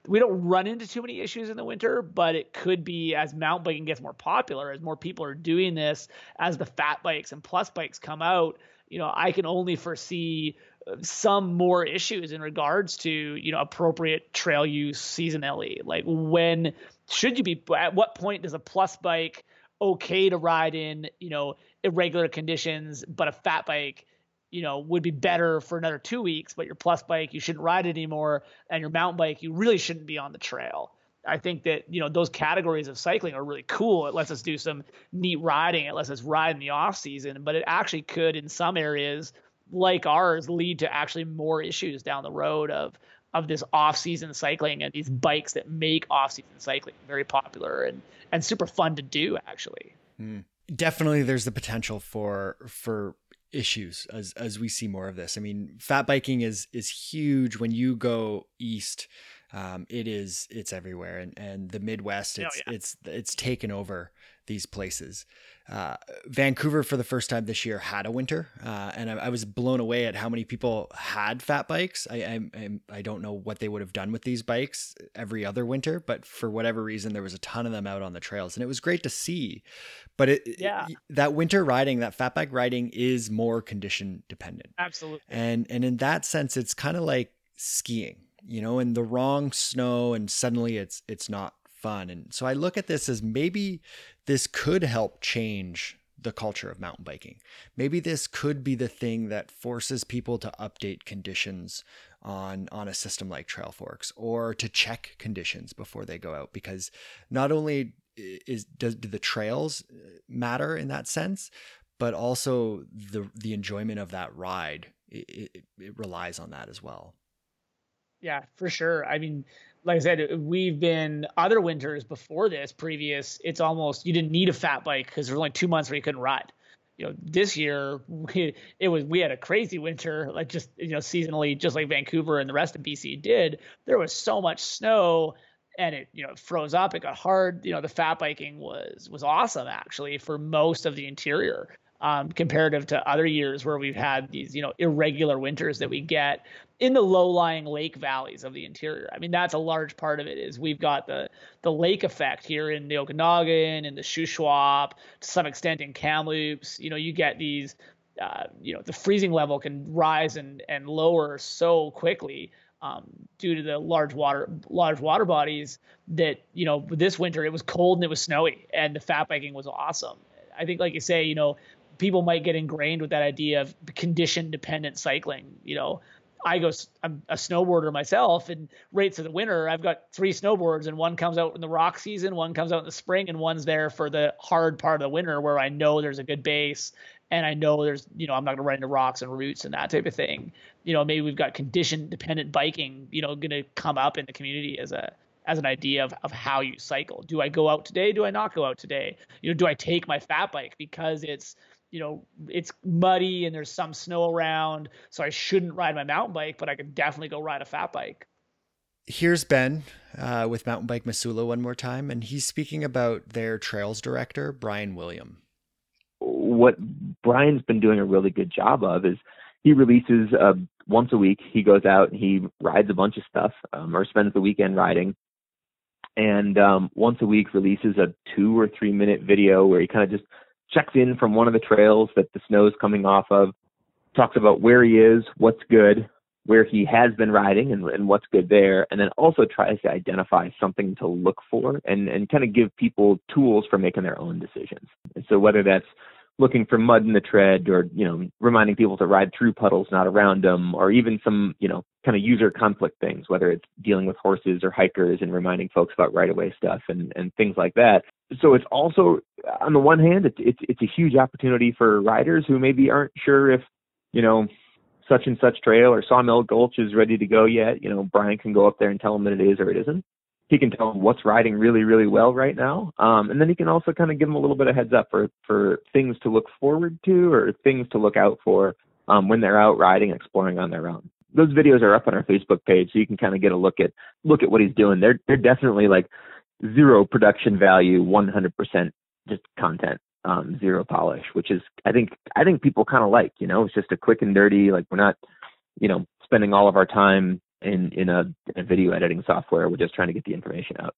we don't run into too many issues in the winter, but it could be as mountain biking gets more popular, as more people are doing this, as the fat bikes and plus bikes come out. You know, I can only foresee uh, some more issues in regards to you know appropriate trail use seasonally. Like when should you be? At what point does a plus bike okay to ride in? You know, irregular conditions, but a fat bike you know, would be better for another two weeks, but your plus bike, you shouldn't ride anymore. And your mountain bike, you really shouldn't be on the trail. I think that, you know, those categories of cycling are really cool. It lets us do some neat riding. It lets us ride in the off season, but it actually could in some areas like ours lead to actually more issues down the road of, of this off season cycling and these bikes that make off season cycling very popular and, and super fun to do actually. Mm. Definitely there's the potential for, for issues as as we see more of this. I mean, fat biking is is huge when you go east. Um, it is it's everywhere, and and the Midwest oh, it's oh, yeah. it's it's taken over these places. Uh, Vancouver for the first time this year had a winter, uh, and I, I, was blown away at how many people had fat bikes. I, I I don't know what they would have done with these bikes every other winter, but for whatever reason, there was a ton of them out on the trails, and it was great to see. But it, yeah. It, that winter riding, that fat bike riding, is more condition dependent. Absolutely. And and in that sense, it's kind of like skiing, you know, in the wrong snow, and suddenly it's it's not fun. And so I look at this as maybe this could help change the culture of mountain biking. Maybe this could be the thing that forces people to update conditions on on a system like Trailforks or to check conditions before they go out because not only is does do the trails uh, matter in that sense, but also the the enjoyment of that ride it, it, it relies on that as well. Yeah, for sure. I mean, like I said, we've been other winters before this previous. It's almost you didn't need a fat bike because there was only two months where you couldn't ride. You know, this year we, it was we had a crazy winter, like just you know seasonally, just like Vancouver and the rest of BC did. There was so much snow, and it you know froze up. It got hard. You know, the fat biking was was awesome actually for most of the interior. um, comparative to other years where we've had these, you know, irregular winters that we get in the low-lying lake valleys of the interior. I mean, that's a large part of it. Is we've got the the lake effect here in the Okanagan and the Shuswap, to some extent in Kamloops. You know, you get these. Uh, you know, the freezing level can rise and and lower so quickly um, due to the large water large water bodies that you know this winter it was cold and it was snowy and the fat biking was awesome. I think, like you say, you know, people might get ingrained with that idea of condition dependent cycling. You know, I go, I'm a snowboarder myself, and rates of the winter, I've got three snowboards, and one comes out in the rock season, one comes out in the spring, and one's there for the hard part of the winter where I know there's a good base, and I know there's, you know, I'm not going to run into rocks and roots and that type of thing. You know, maybe we've got condition dependent biking, you know, going to come up in the community as a as an idea of, of how you cycle. Do I go out today? Do I not go out today? You know, do I take my fat bike because it's you know, it's muddy and there's some snow around, so I shouldn't ride my mountain bike, but I could definitely go ride a fat bike. Here's Ben uh, with Mountain Bike Missoula one more time, and he's speaking about their trails director, Brian William. What Brian's been doing a really good job of is he releases uh, once a week. He goes out and he rides a bunch of stuff um, or spends the weekend riding. And um, once a week releases a two or three minute video where he kind of just checks in from one of the trails that the snow is coming off of, talks about where he is, what's good, where he has been riding and, and what's good there, and then also tries to identify something to look for and, and kind of give people tools for making their own decisions. And so whether that's looking for mud in the tread or, you know, reminding people to ride through puddles, not around them, or even some, you know, kind of user conflict things, whether it's dealing with horses or hikers and reminding folks about right of way stuff and, and things like that. So it's also, on the one hand, it's, it's, it's a huge opportunity for riders who maybe aren't sure if, you know, such and such trail or Sawmill Gulch is ready to go yet. You know, Brian can go up there and tell them that it is or it isn't he can tell them what's riding really, really well right now. Um, and then he can also kind of give them a little bit of heads up for, for things to look forward to or things to look out for um, when they're out riding, exploring on their own. Those videos are up on our Facebook page, so you can kind of get a look at look at what he's doing. They're they're definitely like zero production value, 100% just content, um, zero polish, which is I think I think people kind of like. You know, it's just a quick and dirty. Like we're not, you know, spending all of our time in in a, in a video editing software. We're just trying to get the information out.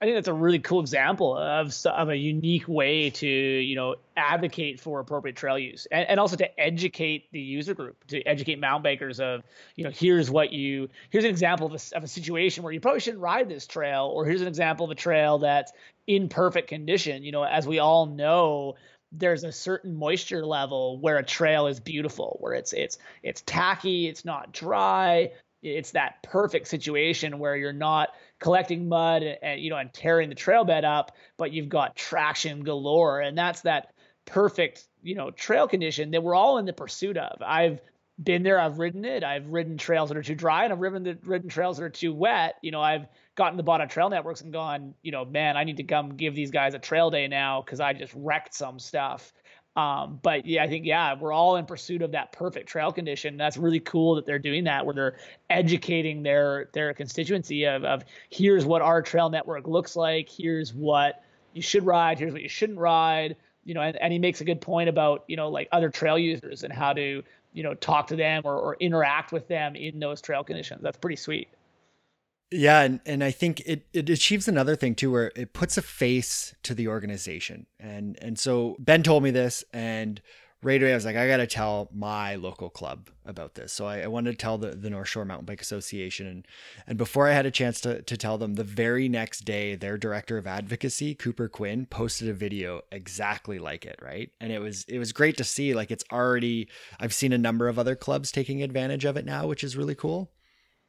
I think that's a really cool example of of a unique way to you know advocate for appropriate trail use and, and also to educate the user group to educate mountain bikers of you know here's what you here's an example of a, of a situation where you probably shouldn't ride this trail or here's an example of a trail that's in perfect condition. You know as we all know there's a certain moisture level where a trail is beautiful, where it's it's it's tacky, it's not dry, it's that perfect situation where you're not collecting mud and, you know and tearing the trail bed up, but you've got traction galore, and that's that perfect you know trail condition that we're all in the pursuit of. I've been there, I've ridden it, I've ridden trails that are too dry, and I've ridden the ridden trails that are too wet. You know, I've gotten the bottom trail networks and gone, you know, man, I need to come give these guys a trail day now because I just wrecked some stuff. Um, but yeah, I think yeah, we're all in pursuit of that perfect trail condition. That's really cool that they're doing that, where they're educating their their constituency of, of here's what our trail network looks like, here's what you should ride, here's what you shouldn't ride. You know, and, and he makes a good point about you know like other trail users and how to you know talk to them or, or interact with them in those trail conditions. That's pretty sweet. Yeah, and, and I think it, it achieves another thing too, where it puts a face to the organization. And and so Ben told me this, and right away I was like, I gotta tell my local club about this. So I, I, wanted to tell the, the North Shore Mountain Bike Association. And and before I had a chance to, to tell them, the very next day, their director of advocacy, Cooper Quinn, posted a video exactly like it, right? And it was it was great to see. Like it's already I've seen a number of other clubs taking advantage of it now, which is really cool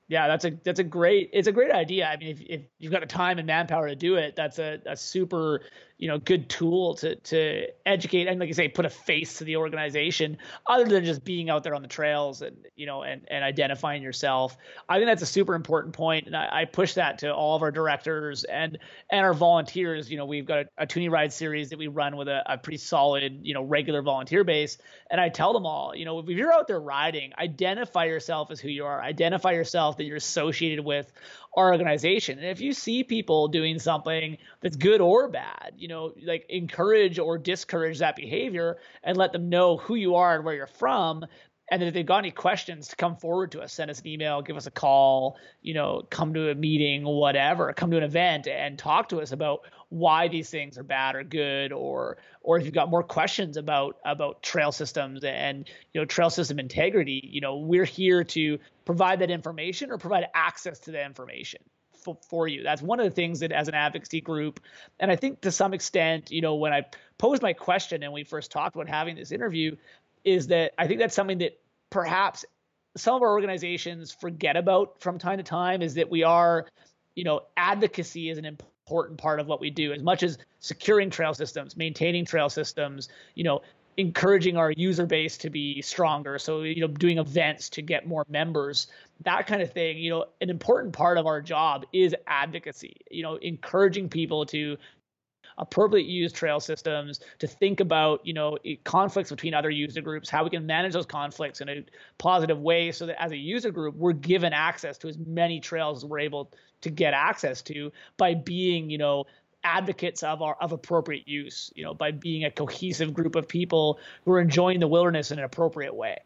yeah, that's a that's a great it's a great idea. I mean, if, if you've got the time and manpower to do it, that's a, a super you know good tool to to educate and like I say, put a face to the organization other than just being out there on the trails and you know and and identifying yourself. I think that's a super important point, and I, I push that to all of our directors and and our volunteers. You know, we've got a, a Toonie Ride series that we run with a, a pretty solid you know regular volunteer base, and I tell them all, you know, if you're out there riding, identify yourself as who you are, identify yourself that you're associated with our organization. And if you see people doing something that's good or bad, you know, like encourage or discourage that behavior and let them know who you are and where you're from. And then if they've got any questions to come forward to us, send us an email, give us a call, you know, come to a meeting, whatever, come to an event and talk to us about why these things are bad or good or or if you've got more questions about about trail systems and you know trail system integrity you know we're here to provide that information or provide access to that information for, for you. That's one of the things that as an advocacy group and i think to some extent you know when i posed my question and we first talked about having this interview is that i think that's something that perhaps some of our organizations forget about from time to time is that we are you know advocacy is an important part of what we do. As much as securing trail systems maintaining trail systems you know encouraging our user base to be stronger. So you know doing events to get more members that kind of thing you know an important part of our job is advocacy you know encouraging people to appropriately use trail systems to think about you know conflicts between other user groups how we can manage those conflicts in a positive way so that as a user group we're given access to as many trails as we're able to get access to by being you know advocates of our of appropriate use you know by being a cohesive group of people who are enjoying the wilderness in an appropriate way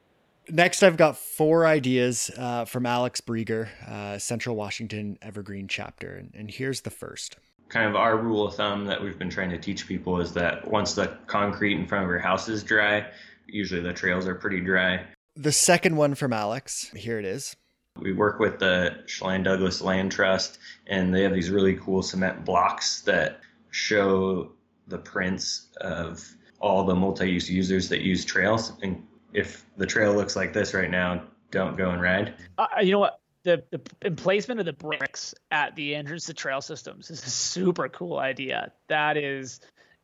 Next, I've got four ideas uh, from Alex Brieger, uh, Central Washington Evergreen chapter. And, and here's the first kind of our rule of thumb that we've been trying to teach people is that once the concrete in front of your house is dry, usually the trails are pretty dry. The second one from Alex, here it is. We work with the Chelan Douglas Land Trust, and they have these really cool cement blocks that show the prints of all the multi use users that use trails. And if the trail looks like this right now, don't go and ride. Uh, you know what? The, the emplacement of the bricks at the entrance to trail systems is a super cool idea. That is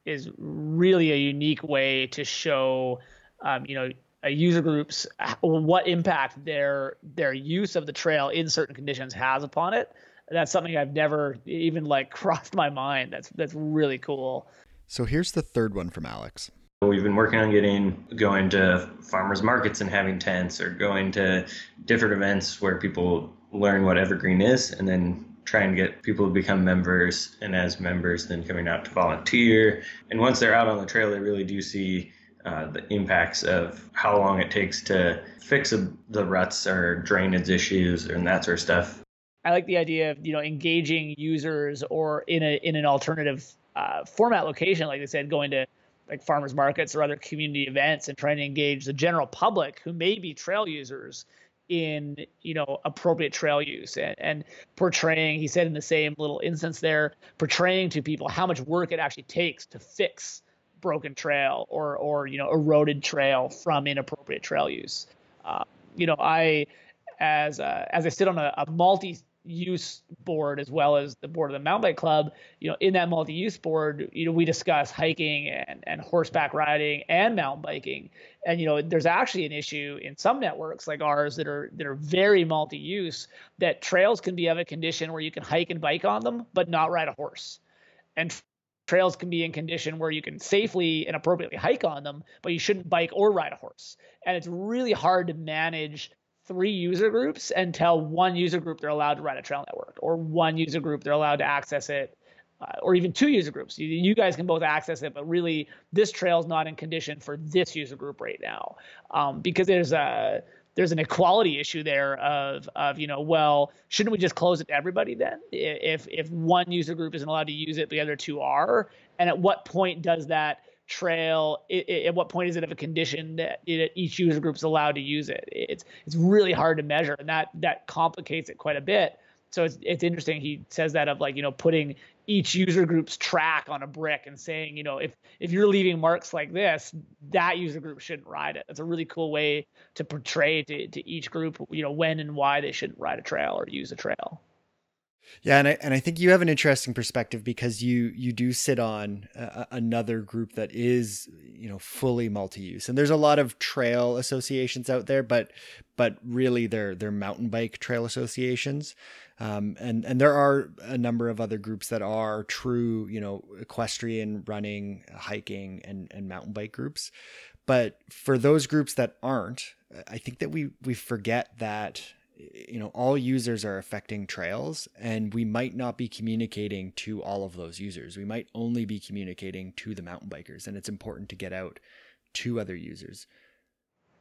is really a unique way to show, um, you know, a user groups what impact their their use of the trail in certain conditions has upon it. That's something I've never even like crossed my mind. That's that's really cool. So here's the third one from Alex. We've been working on getting going to farmers markets and having tents or going to different events where people learn what evergreen is and then try and get people to become members and as members then coming out to volunteer. And once they're out on the trail they really do see uh, the impacts of how long it takes to fix a, the ruts or drainage issues and that sort of stuff. I like the idea of you know engaging users or in a in an alternative uh, format location like i said going to like farmers markets or other community events and trying to engage the general public who may be trail users in you know appropriate trail use. And, and portraying he said in the same little instance there portraying to people how much work it actually takes to fix broken trail or or you know eroded trail from inappropriate trail use. Uh, you know i as uh, as i sit on a, a multi use board as well as the board of the mountain bike club you know in that multi-use board you know we discuss hiking and, and horseback riding and mountain biking. And you know there's actually an issue in some networks like ours that are that are very multi-use that trails can be of a condition where you can hike and bike on them but not ride a horse. And trails can be in condition where you can safely and appropriately hike on them but you shouldn't bike or ride a horse. And it's really hard to manage three user groups and tell one user group they're allowed to run a trail network or one user group they're allowed to access it uh, or even two user groups. You, you, guys can both access it but really this trail is not in condition for this user group right now um, because there's a there's an equality issue there of of you know well shouldn't we just close it to everybody then? If if one user group isn't allowed to use it the other two are. And at what point does that trail it, it, at what point is it of a condition that it, each user group is allowed to use it? It's it's really hard to measure and that that complicates it quite a bit. So it's it's interesting he says that of like you know putting each user group's track on a brick and saying you know if if you're leaving marks like this that user group shouldn't ride it. It's a really cool way to portray to, to each group you know when and why they shouldn't ride a trail or use a trail yeah, and I and I think you have an interesting perspective because you you do sit on a, another group that is you know fully multi-use, and there's a lot of trail associations out there, but but really they're they're mountain bike trail associations, um, and and there are a number of other groups that are true you know equestrian running, hiking, and and mountain bike groups, but for those groups that aren't, I think that we we forget that you know all users are affecting trails and we might not be communicating to all of those users. We might only be communicating to the mountain bikers and it's important to get out to other users.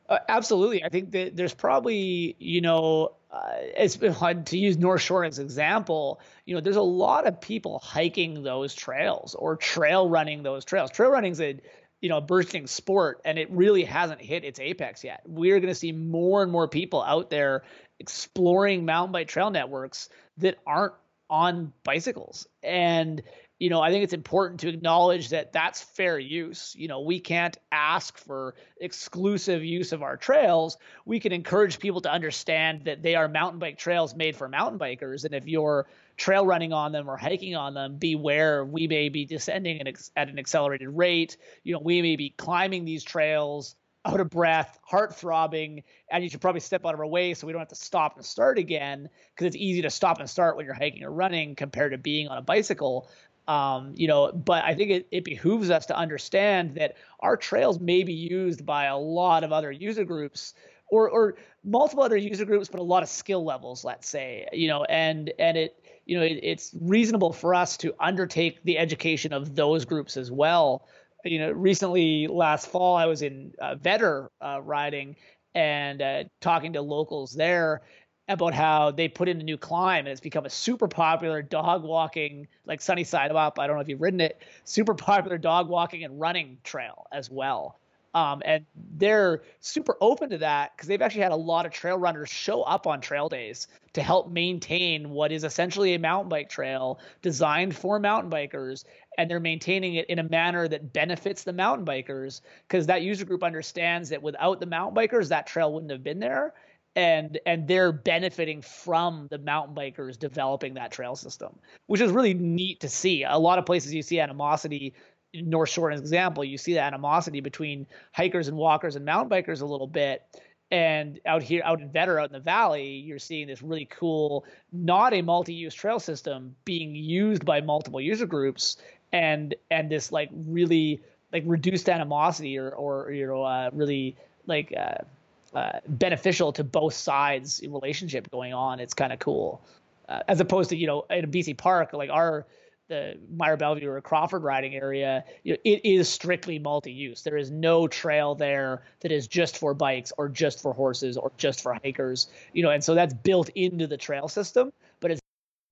Uh, absolutely. I think that there's probably you know uh, it's to use north shore as example. You know there's a lot of people hiking those trails or trail running those trails. Trail running's a you know, bursting sport, and it really hasn't hit its apex yet. We're going to see more and more people out there exploring mountain bike trail networks that aren't on bicycles. And you know, I think it's important to acknowledge that that's fair use. You know, we can't ask for exclusive use of our trails. We can encourage people to understand that they are mountain bike trails made for mountain bikers. And if you're trail running on them or hiking on them, beware. We may be descending at an accelerated rate. You know, we may be climbing these trails out of breath, heart throbbing, and you should probably step out of our way so we don't have to stop and start again because it's easy to stop and start when you're hiking or running compared to being on a bicycle. Um, you know, but I think it, it behooves us to understand that our trails may be used by a lot of other user groups or or multiple other user groups, but a lot of skill levels, let's say, you know, and and it you know it, it's reasonable for us to undertake the education of those groups as well. You know, recently last fall I was in uh, Vedder uh, riding and uh, talking to locals there, about how they put in a new climb and it's become a super popular dog walking, like Sunny Side Up. I don't know if you've ridden it, super popular dog walking and running trail as well. Um, and they're super open to that because they've actually had a lot of trail runners show up on trail days to help maintain what is essentially a mountain bike trail designed for mountain bikers. And they're maintaining it in a manner that benefits the mountain bikers because that user group understands that without the mountain bikers, that trail wouldn't have been there and and they're benefiting from the mountain bikers developing that trail system, which is really neat to see. A lot of places you see animosity. North Shore, as an example, you see the animosity between hikers and walkers and mountain bikers a little bit. And out here, out in Vedder, out in the valley, you're seeing this really cool, not a multi-use trail system being used by multiple user groups, and and this like really like reduced animosity or or you know uh, really like uh, uh, beneficial to both sides relationship going on. It's kind of cool, uh, as opposed to you know in BC park like our the Myra Bellevue or Crawford riding area, you know, it is strictly multi-use. There is no trail there that is just for bikes or just for horses or just for hikers. You know, and so that's built into the trail system. But it's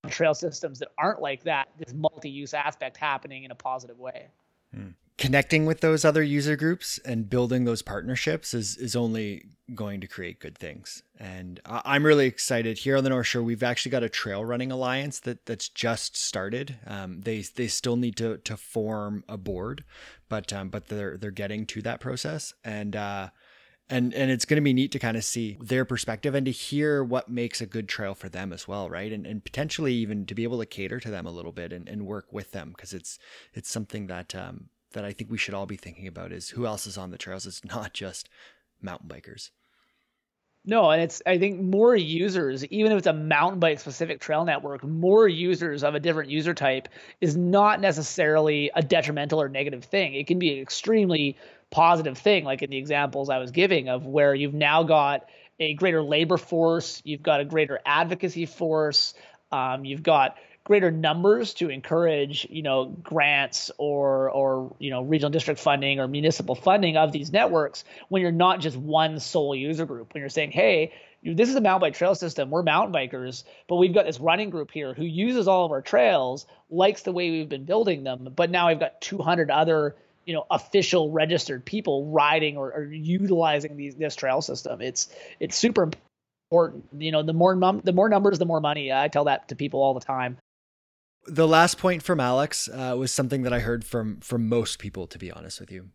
trail systems that aren't like that. This multi-use aspect happening in a positive way. Hmm connecting with those other user groups and building those partnerships is is only going to create good things. And I'm really excited here on the North Shore. We've actually got a trail running alliance that that's just started. Um, they they still need to to form a board, but um, but they're they're getting to that process and. Uh, and and it's going to be neat to kind of see their perspective and to hear what makes a good trail for them as well right and and potentially even to be able to cater to them a little bit and, and work with them because it's it's something that um, that I think we should all be thinking about is who else is on the trails. It's not just mountain bikers. No, and it's I think more users, even if it's a mountain bike specific trail network, more users of a different user type is not necessarily a detrimental or negative thing. It can be an extremely positive thing, like in the examples I was giving of where you've now got a greater labor force, you've got a greater advocacy force, um, you've got greater numbers to encourage you know grants or or you know regional district funding or municipal funding of these networks when you're not just one sole user group. When you're saying hey this is a mountain bike trail system. We're mountain bikers but we've got this running group here who uses all of our trails likes the way we've been building them but now we've got 200 other you know official registered people riding or, or utilizing these this trail system. It's it's super important. You know the more num- the more numbers the more money. I tell that to people all the time the last point from Alex uh, was something that I heard from from most people, to be honest with you.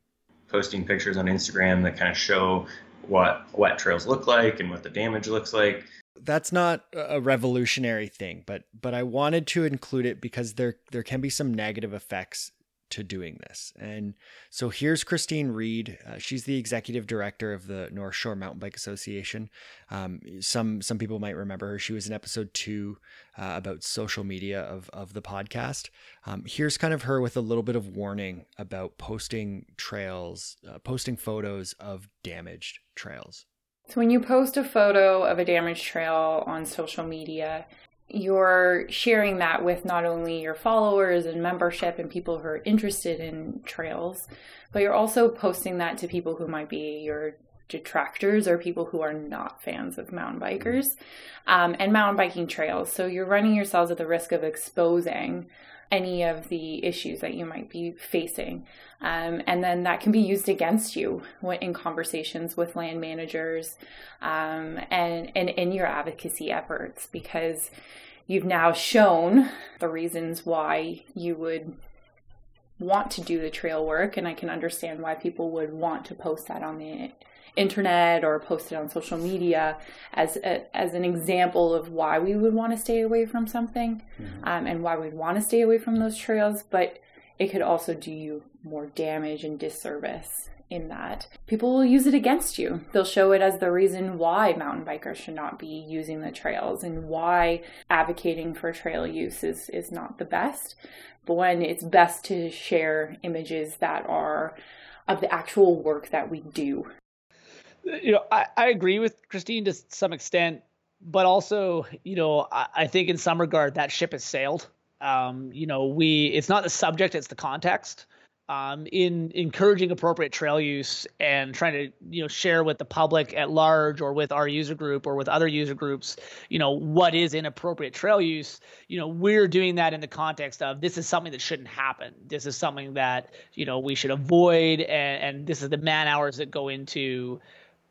Posting pictures on Instagram that kind of show what wet trails look like and what the damage looks like. That's not a revolutionary thing, but but I wanted to include it because there there can be some negative effects to doing this. And so here's Christine Reed. Uh, she's the executive director of the North Shore Mountain Bike Association. Um, some some people might remember her. She was in episode two uh, about social media of of the podcast. Um, here's kind of her with a little bit of warning about posting trails, uh, posting photos of damaged trails. So when you post a photo of a damaged trail on social media, you're sharing that with not only your followers and membership and people who are interested in trails, but you're also posting that to people who might be your detractors or people who are not fans of mountain bikers um, and mountain biking trails. So you're running yourselves at the risk of exposing any of the issues that you might be facing. Um, and then that can be used against you in conversations with land managers um, and, and in your advocacy efforts because you've now shown the reasons why you would want to do the trail work. And I can understand why people would want to post that on the internet or posted on social media as a, as an example of why we would want to stay away from something mm-hmm. um, and why we'd want to stay away from those trails but it could also do you more damage and disservice in that people will use it against you. They'll show it as the reason why mountain bikers should not be using the trails and why advocating for trail use is, is not the best. But when it's best to share images that are of the actual work that we do you know, I, I agree with Christine to some extent, but also, you know, I, I think in some regard that ship has sailed. Um, you know, we it's not the subject, it's the context. Um, in encouraging appropriate trail use and trying to you know share with the public at large or with our user group or with other user groups you know what is inappropriate trail use you know we're doing that in the context of this is something that shouldn't happen this is something that you know we should avoid and, and this is the man hours that go into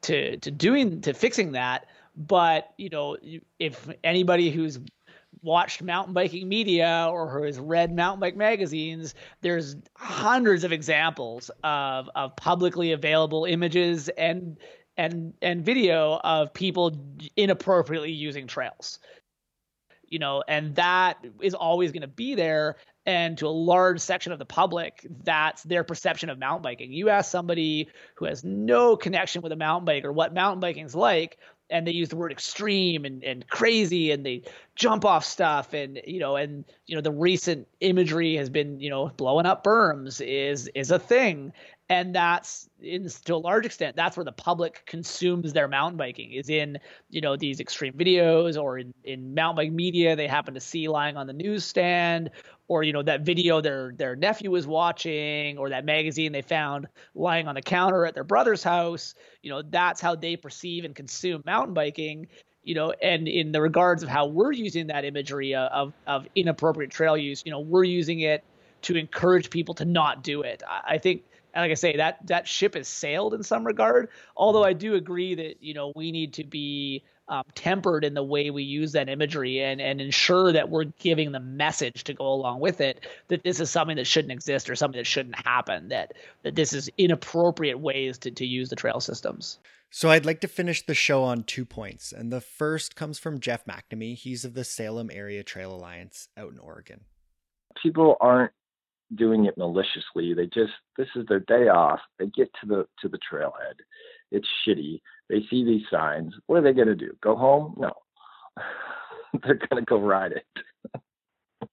to to doing to fixing that. But you know, if anybody who's watched mountain biking media or who has read mountain bike magazines, there's hundreds of examples of of publicly available images and and and video of people inappropriately using trails you know and that is always going to be there. And to a large section of the public that's their perception of mountain biking. You ask somebody who has no connection with a mountain bike or what mountain biking is like and they use the word extreme and, and crazy and they jump off stuff and you know and you know the recent imagery has been you know blowing up berms is is a thing and that's in to a large extent that's where the public consumes their mountain biking is in you know these extreme videos or in, in mountain bike media. They happen to see lying on the newsstand or you know that video their their nephew was watching or that magazine they found lying on the counter at their brother's house. You know that's how they perceive and consume mountain biking you know and in the regards of how we're using that imagery uh, of of inappropriate trail use you know we're using it to encourage people to not do it. I think and like I say, that that ship has sailed in some regard. Although I do agree that you know we need to be um, tempered in the way we use that imagery and and ensure that we're giving the message to go along with it that this is something that shouldn't exist or something that shouldn't happen. That that this is inappropriate ways to to use the trail systems. So I'd like to finish the show on two points, and the first comes from Jeff McNamee. He's of the Salem Area Trail Alliance out in Oregon. People aren't doing it maliciously. They just this is their day off. They get to the to the trailhead. It's shitty. They see these signs. What are they going to do? Go home? No. They're going to go ride it.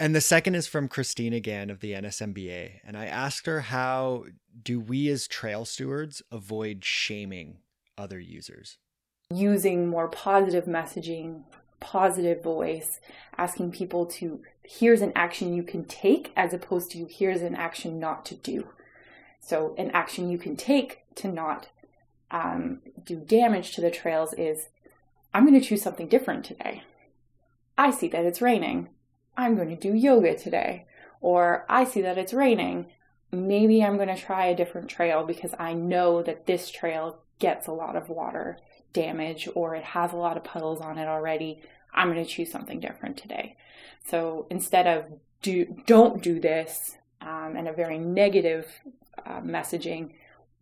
and the second is from Christine again of the NSMBA, and I asked her how do we as trail stewards avoid shaming other users? Using more positive messaging positive voice, asking people to here's an action you can take as opposed to here's an action not to do. So, an action you can take to not um, do damage to the trails is I'm going to choose something different today. I see that it's raining. I'm going to do yoga today. Or I see that it's raining. Maybe I'm going to try a different trail because I know that this trail gets a lot of water damage or it has a lot of puddles on it already. I'm going to choose something different today. So instead of do don't do this um, and a very negative uh, messaging,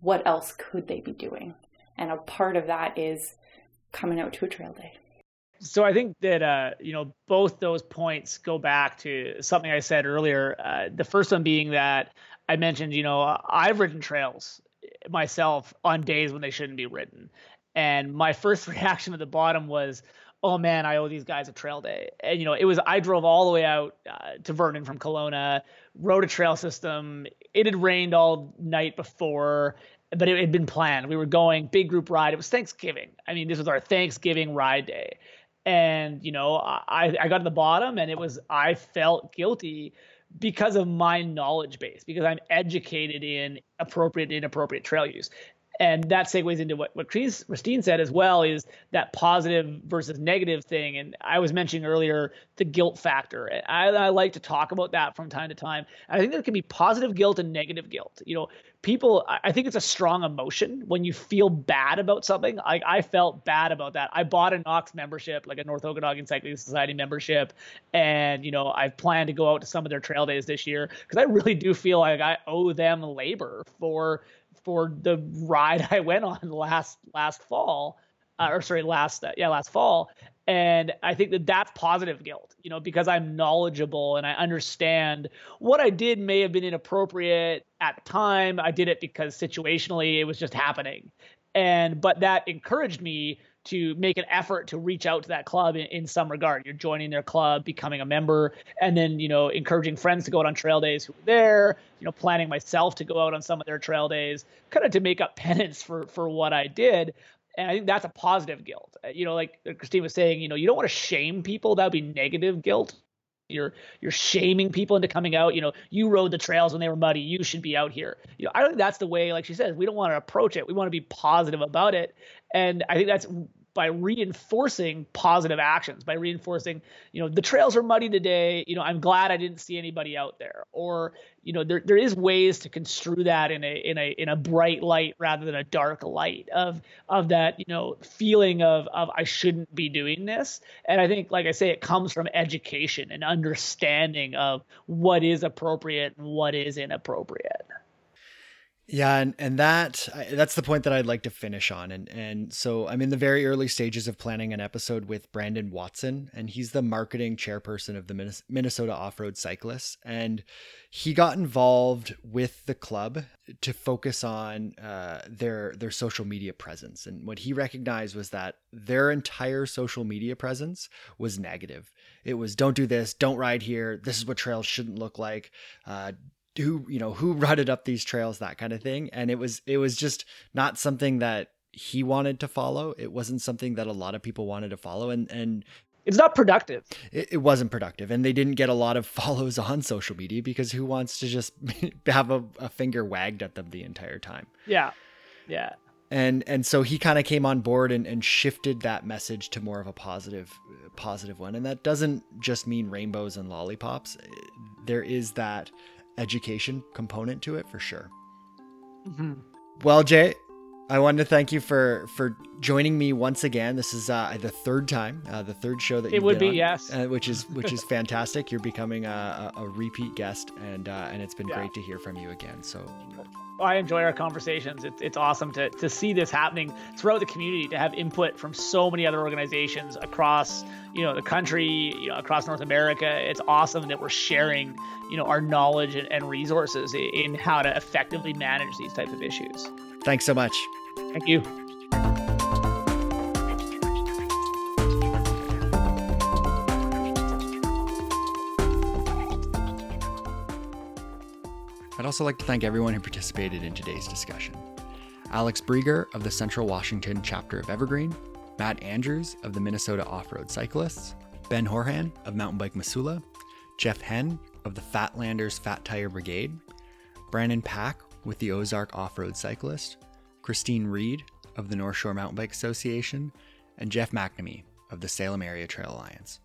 what else could they be doing? And a part of that is coming out to a trail day. So I think that uh, you know both those points go back to something I said earlier. Uh, the first one being that I mentioned, you know, I've ridden trails myself on days when they shouldn't be ridden, and my first reaction at the bottom was, oh man, I owe these guys a trail day. And you know, it was I drove all the way out uh, to Vernon from Kelowna, rode a trail system. It had rained all night before. but it had been planned. We were going big group ride. It was Thanksgiving. I mean, this was our Thanksgiving ride day. And, you know, I, I got to the bottom and it was, I felt guilty because of my knowledge base, because I'm educated in appropriate, inappropriate trail use and that segues into what what Christine said as well is that positive versus negative thing. And I was mentioning earlier the guilt factor. I, I like to talk about that from time to time. I think there can be positive guilt and negative guilt. You know, people. I think it's a strong emotion when you feel bad about something. Like I felt bad about that. I bought a NOCS membership, like a North Okanagan Cycling Society membership, and you know I've planned to go out to some of their trail days this year because I really do feel like I owe them labor for for the ride I went on last last fall, uh, or sorry, last uh, yeah last fall, and I think that that's positive guilt, you know, because I'm knowledgeable and I understand what I did may have been inappropriate at the time. I did it because situationally it was just happening, and but that encouraged me to make an effort to reach out to that club in, in, some regard. You're joining their club, becoming a member, and then you know encouraging friends to go out on trail days who are there. You know, planning myself to go out on some of their trail days, kind of to make up penance for for what I did. And I think that's a positive guilt. You know, like Christine was saying, you know, you don't want to shame people. That would be negative guilt. You're you're shaming people into coming out. You know, you rode the trails when they were muddy. You should be out here. You know, I don't think that's the way. Like she says, we don't want to approach it. We want to be positive about it. And I think that's by reinforcing positive actions by reinforcing you know the trails are muddy today you know i'm glad i didn't see anybody out there. Or you know there there is ways to construe that in a in a in a bright light rather than a dark light of of that you know feeling of of i shouldn't be doing this. And i think like i say it comes from education and understanding of what is appropriate and what is inappropriate yeah, and, and that that's the point that I'd like to finish on. And and so I'm in the very early stages of planning an episode with Brandon Watson, and he's the marketing chairperson of the Minnesota Off-Road Cyclists. And he got involved with the club to focus on uh, their their social media presence. And what he recognized was that their entire social media presence was negative. It was don't do this, don't ride here. This is what trails shouldn't look like. Uh, who you know who rutted up these trails that kind of thing. And it was it was just not something that he wanted to follow. It wasn't something that a lot of people wanted to follow. And and it's not productive. It, it wasn't productive. And they didn't get a lot of follows on social media because who wants to just have a, a finger wagged at them the entire time? Yeah. Yeah. And and so he kind of came on board and, and shifted that message to more of a positive positive one. And that doesn't just mean rainbows and lollipops. There is that education component to it for sure. Mm-hmm. Well, Jay, I wanted to thank you for for joining me once again. This is uh, the third time, uh, the third show that you've done. it would be, on, yes, uh, which is which is fantastic. You're becoming a, a, a repeat guest, and uh, and it's been yeah. great to hear from you again. So I enjoy our conversations. It's, it's awesome to, to see this happening throughout the community, to have input from so many other organizations across, you know, the country, you know, across North America. It's awesome that we're sharing, you know, our knowledge and, and resources in how to effectively manage these types of issues. Thanks so much. Thank you. I'd also like to thank everyone who participated in today's discussion. Alex Brieger of the Central Washington chapter of Evergreen, Matt Andrews of the Minnesota Off Road Cyclists, Ben Horhan of Mountain Bike Missoula, Jeff Henn of the Fatlanders Fat Tire Brigade, Brandon Pack with the Ozark Off Road Cyclist, Christine Reed of the North Shore Mountain Bike Association, and Jeff McNamee of the Salem Area Trail Alliance.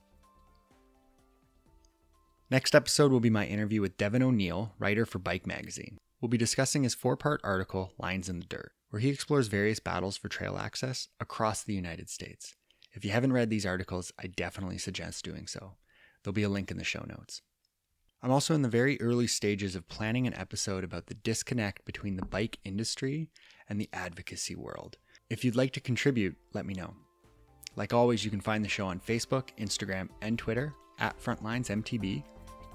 Next episode will be my interview with Devon O'Neil, writer for Bike Magazine. We'll be discussing his four part article, Lines in the Dirt, where he explores various battles for trail access across the United States. If you haven't read these articles, I definitely suggest doing so. There'll be a link in the show notes. I'm also in the very early stages of planning an episode about the disconnect between the bike industry and the advocacy world. If you'd like to contribute, let me know. Like always, you can find the show on Facebook, Instagram, and Twitter at FrontlinesMTB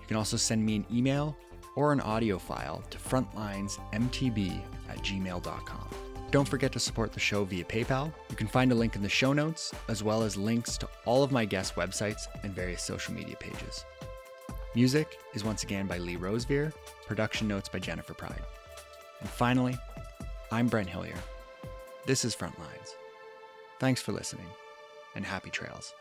you can also send me an email or an audio file to frontlinesmtb at gmail.com. Don't forget to support the show via PayPal. You can find a link in the show notes, as well as links to all of my guest websites and various social media pages. Music is once again by Lee Rosevere, production notes by Jennifer Pride. And finally, I'm Brent Hillier. This is Frontlines. Thanks for listening, and happy trails.